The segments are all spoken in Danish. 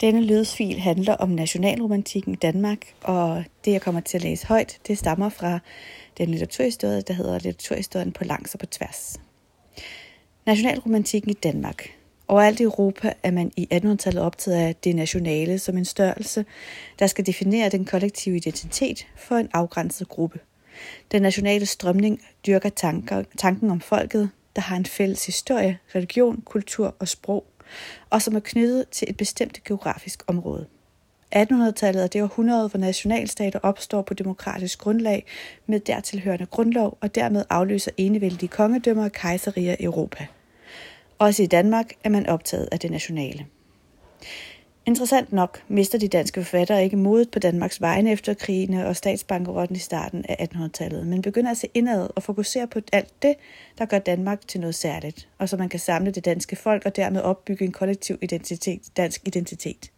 Denne lydsfil handler om nationalromantikken i Danmark, og det, jeg kommer til at læse højt, det stammer fra den litteraturhistorie, der hedder Litteraturhistorien på langs og på tværs. Nationalromantikken i Danmark. Overalt i Europa er man i 1800-tallet optaget af det nationale som en størrelse, der skal definere den kollektive identitet for en afgrænset gruppe. Den nationale strømning dyrker tanker, tanken om folket, der har en fælles historie, religion, kultur og sprog, og som er knyttet til et bestemt geografisk område. 1800-tallet er det århundrede, hvor nationalstater opstår på demokratisk grundlag med dertilhørende grundlov og dermed afløser enevældige kongedømmer og kejserier i Europa. Også i Danmark er man optaget af det nationale. Interessant nok mister de danske forfattere ikke modet på Danmarks vegne efter krigene og statsbankerotten i starten af 1800-tallet, men begynder at se indad og fokusere på alt det, der gør Danmark til noget særligt, og så man kan samle det danske folk og dermed opbygge en kollektiv identitet, dansk identitet.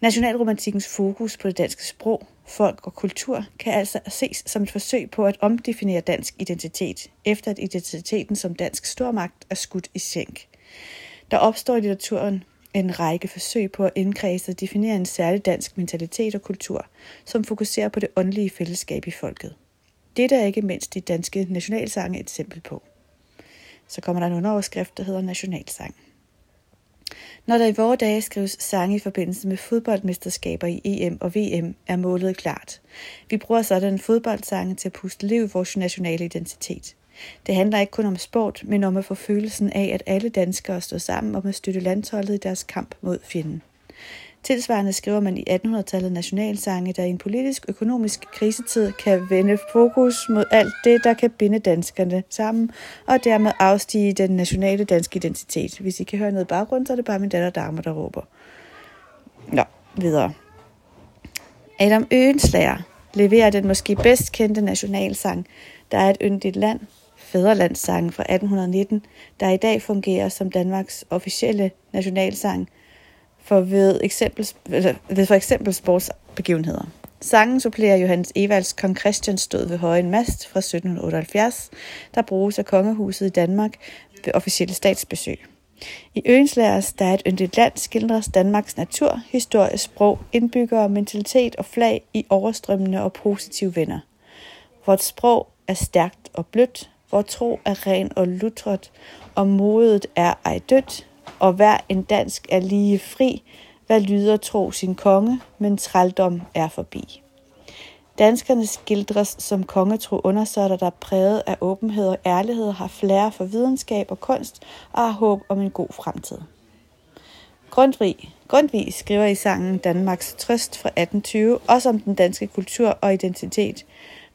Nationalromantikkens fokus på det danske sprog, folk og kultur kan altså ses som et forsøg på at omdefinere dansk identitet, efter at identiteten som dansk stormagt er skudt i sænk. Der opstår i litteraturen en række forsøg på at indkredse og definere en særlig dansk mentalitet og kultur, som fokuserer på det åndelige fællesskab i folket. Dette er ikke mindst de danske nationalsange et eksempel på. Så kommer der en underoverskrift, der hedder nationalsang. Når der i vore dage skrives sange i forbindelse med fodboldmesterskaber i EM og VM, er målet klart. Vi bruger sådan fodboldsange til at puste liv i vores nationale identitet. Det handler ikke kun om sport, men om at få følelsen af, at alle danskere står sammen om at støtte landsholdet i deres kamp mod fjenden. Tilsvarende skriver man i 1800-tallet nationalsange, der i en politisk økonomisk krisetid kan vende fokus mod alt det, der kan binde danskerne sammen, og dermed afstige den nationale danske identitet. Hvis I kan høre noget baggrund, så er det bare min datter Dagmar, der råber. Nå, videre. Adam Øenslager leverer den måske bedst kendte nationalsang, der er et yndigt land, Fæderlandssangen fra 1819, der i dag fungerer som Danmarks officielle nationalsang for ved, eksempel, ved for eksempel sportsbegivenheder. Sangen supplerer Johannes Evalds Kong Christian stod ved Højen Mast fra 1778, der bruges af kongehuset i Danmark ved officielle statsbesøg. I Øenslagers, der er et yndigt land, skildres Danmarks natur, historie, sprog, indbyggere, mentalitet og flag i overstrømmende og positive venner. Vort sprog er stærkt og blødt, hvor tro er ren og lutret, og modet er ej dødt, og hver en dansk er lige fri, hvad lyder tro sin konge, men trældom er forbi. Danskerne skildres som kongetro undersøtter, der er præget af åbenhed og ærlighed, har flere for videnskab og kunst og har håb om en god fremtid. Grundtvig, Grundtvig skriver i sangen Danmarks Trøst fra 1820 også om den danske kultur og identitet,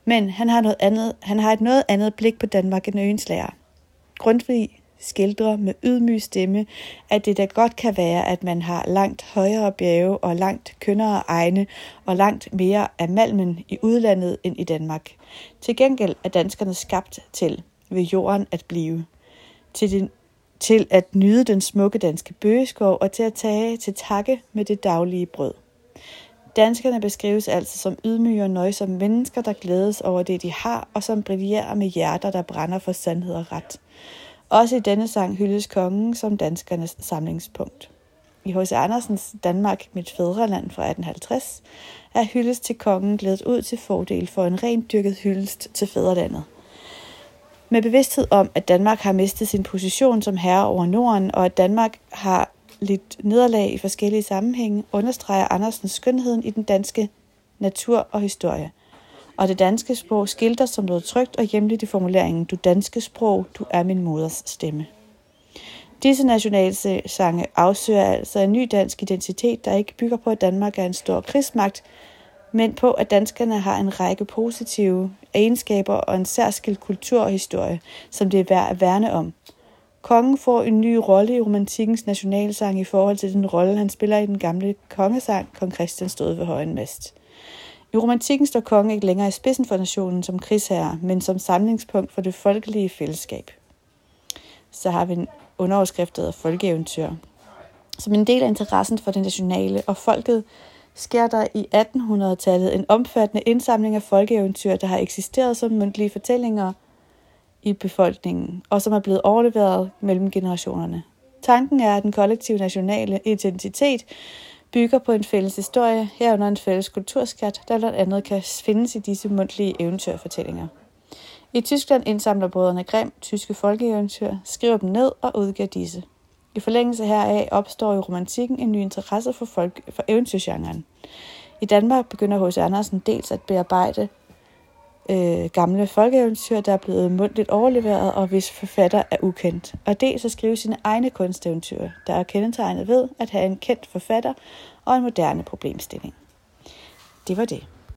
men han har, noget andet, han har et noget andet blik på Danmark end øens lærer. Grundtvig skildrer med ydmyg stemme, at det da godt kan være, at man har langt højere bjerge og langt kønnere egne og langt mere af malmen i udlandet end i Danmark. Til gengæld er danskerne skabt til ved jorden at blive. Til, den, til at nyde den smukke danske bøgeskov og til at tage til takke med det daglige brød. Danskerne beskrives altså som ydmyge og nøjsomme mennesker, der glædes over det, de har, og som brillerer med hjerter, der brænder for sandhed og ret. Også i denne sang hyldes kongen som danskernes samlingspunkt. I H.C. Andersens Danmark, mit fædreland fra 1850, er hyldest til kongen glædet ud til fordel for en rent dyrket hyldest til fædrelandet. Med bevidsthed om, at Danmark har mistet sin position som herre over Norden, og at Danmark har lidt nederlag i forskellige sammenhænge, understreger Andersens skønheden i den danske natur og historie. Og det danske sprog skilter som noget trygt og hjemligt i formuleringen, du danske sprog, du er min moders stemme. Disse nationalsange afsøger altså en ny dansk identitet, der ikke bygger på, at Danmark er en stor krigsmagt, men på, at danskerne har en række positive egenskaber og en særskilt kultur og historie, som det er værd at værne om – Kongen får en ny rolle i romantikkens nationalsang i forhold til den rolle, han spiller i den gamle kongesang, Kong Christian stod ved højen mast. I romantikken står kongen ikke længere i spidsen for nationen som krigsherre, men som samlingspunkt for det folkelige fællesskab. Så har vi en underoverskrift af folkeeventyr. Som en del af interessen for det nationale og folket, sker der i 1800-tallet en omfattende indsamling af folkeeventyr, der har eksisteret som mundtlige fortællinger – i befolkningen, og som er blevet overleveret mellem generationerne. Tanken er, at den kollektive nationale identitet bygger på en fælles historie, herunder en fælles kulturskat, der blandt andet kan findes i disse mundtlige eventyrfortællinger. I Tyskland indsamler brødrene Grimm tyske folkeeventyr, skriver dem ned og udgiver disse. I forlængelse heraf opstår i romantikken en ny interesse for, folk, for eventyrgenren. I Danmark begynder H.C. Andersen dels at bearbejde øh, gamle folkeeventyr, der er blevet mundtligt overleveret, og hvis forfatter er ukendt. Og dels at skrive sine egne kunsteventyr, der er kendetegnet ved at have en kendt forfatter og en moderne problemstilling. Det var det.